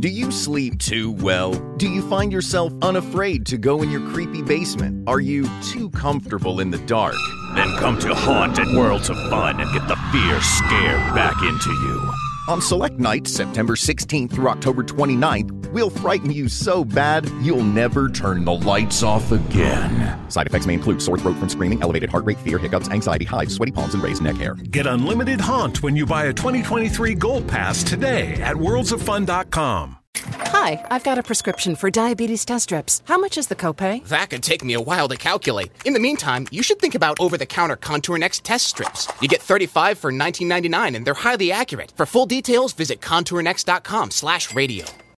Do you sleep too well? Do you find yourself unafraid to go in your creepy basement? Are you too comfortable in the dark? Then come to Haunted Worlds of Fun and get the fear scared back into you. On select nights, September 16th through October 29th, we'll frighten you so bad you'll never turn the lights off again. Side effects may include sore throat from screaming, elevated heart rate, fear, hiccups, anxiety, hives, sweaty palms, and raised neck hair. Get unlimited haunt when you buy a 2023 Gold Pass today at worldsoffun.com. Hi, I've got a prescription for diabetes test strips. How much is the copay? That could take me a while to calculate. In the meantime, you should think about over-the-counter Contour Next test strips. You get 35 for 19.99 and they're highly accurate. For full details, visit contournext.com/radio.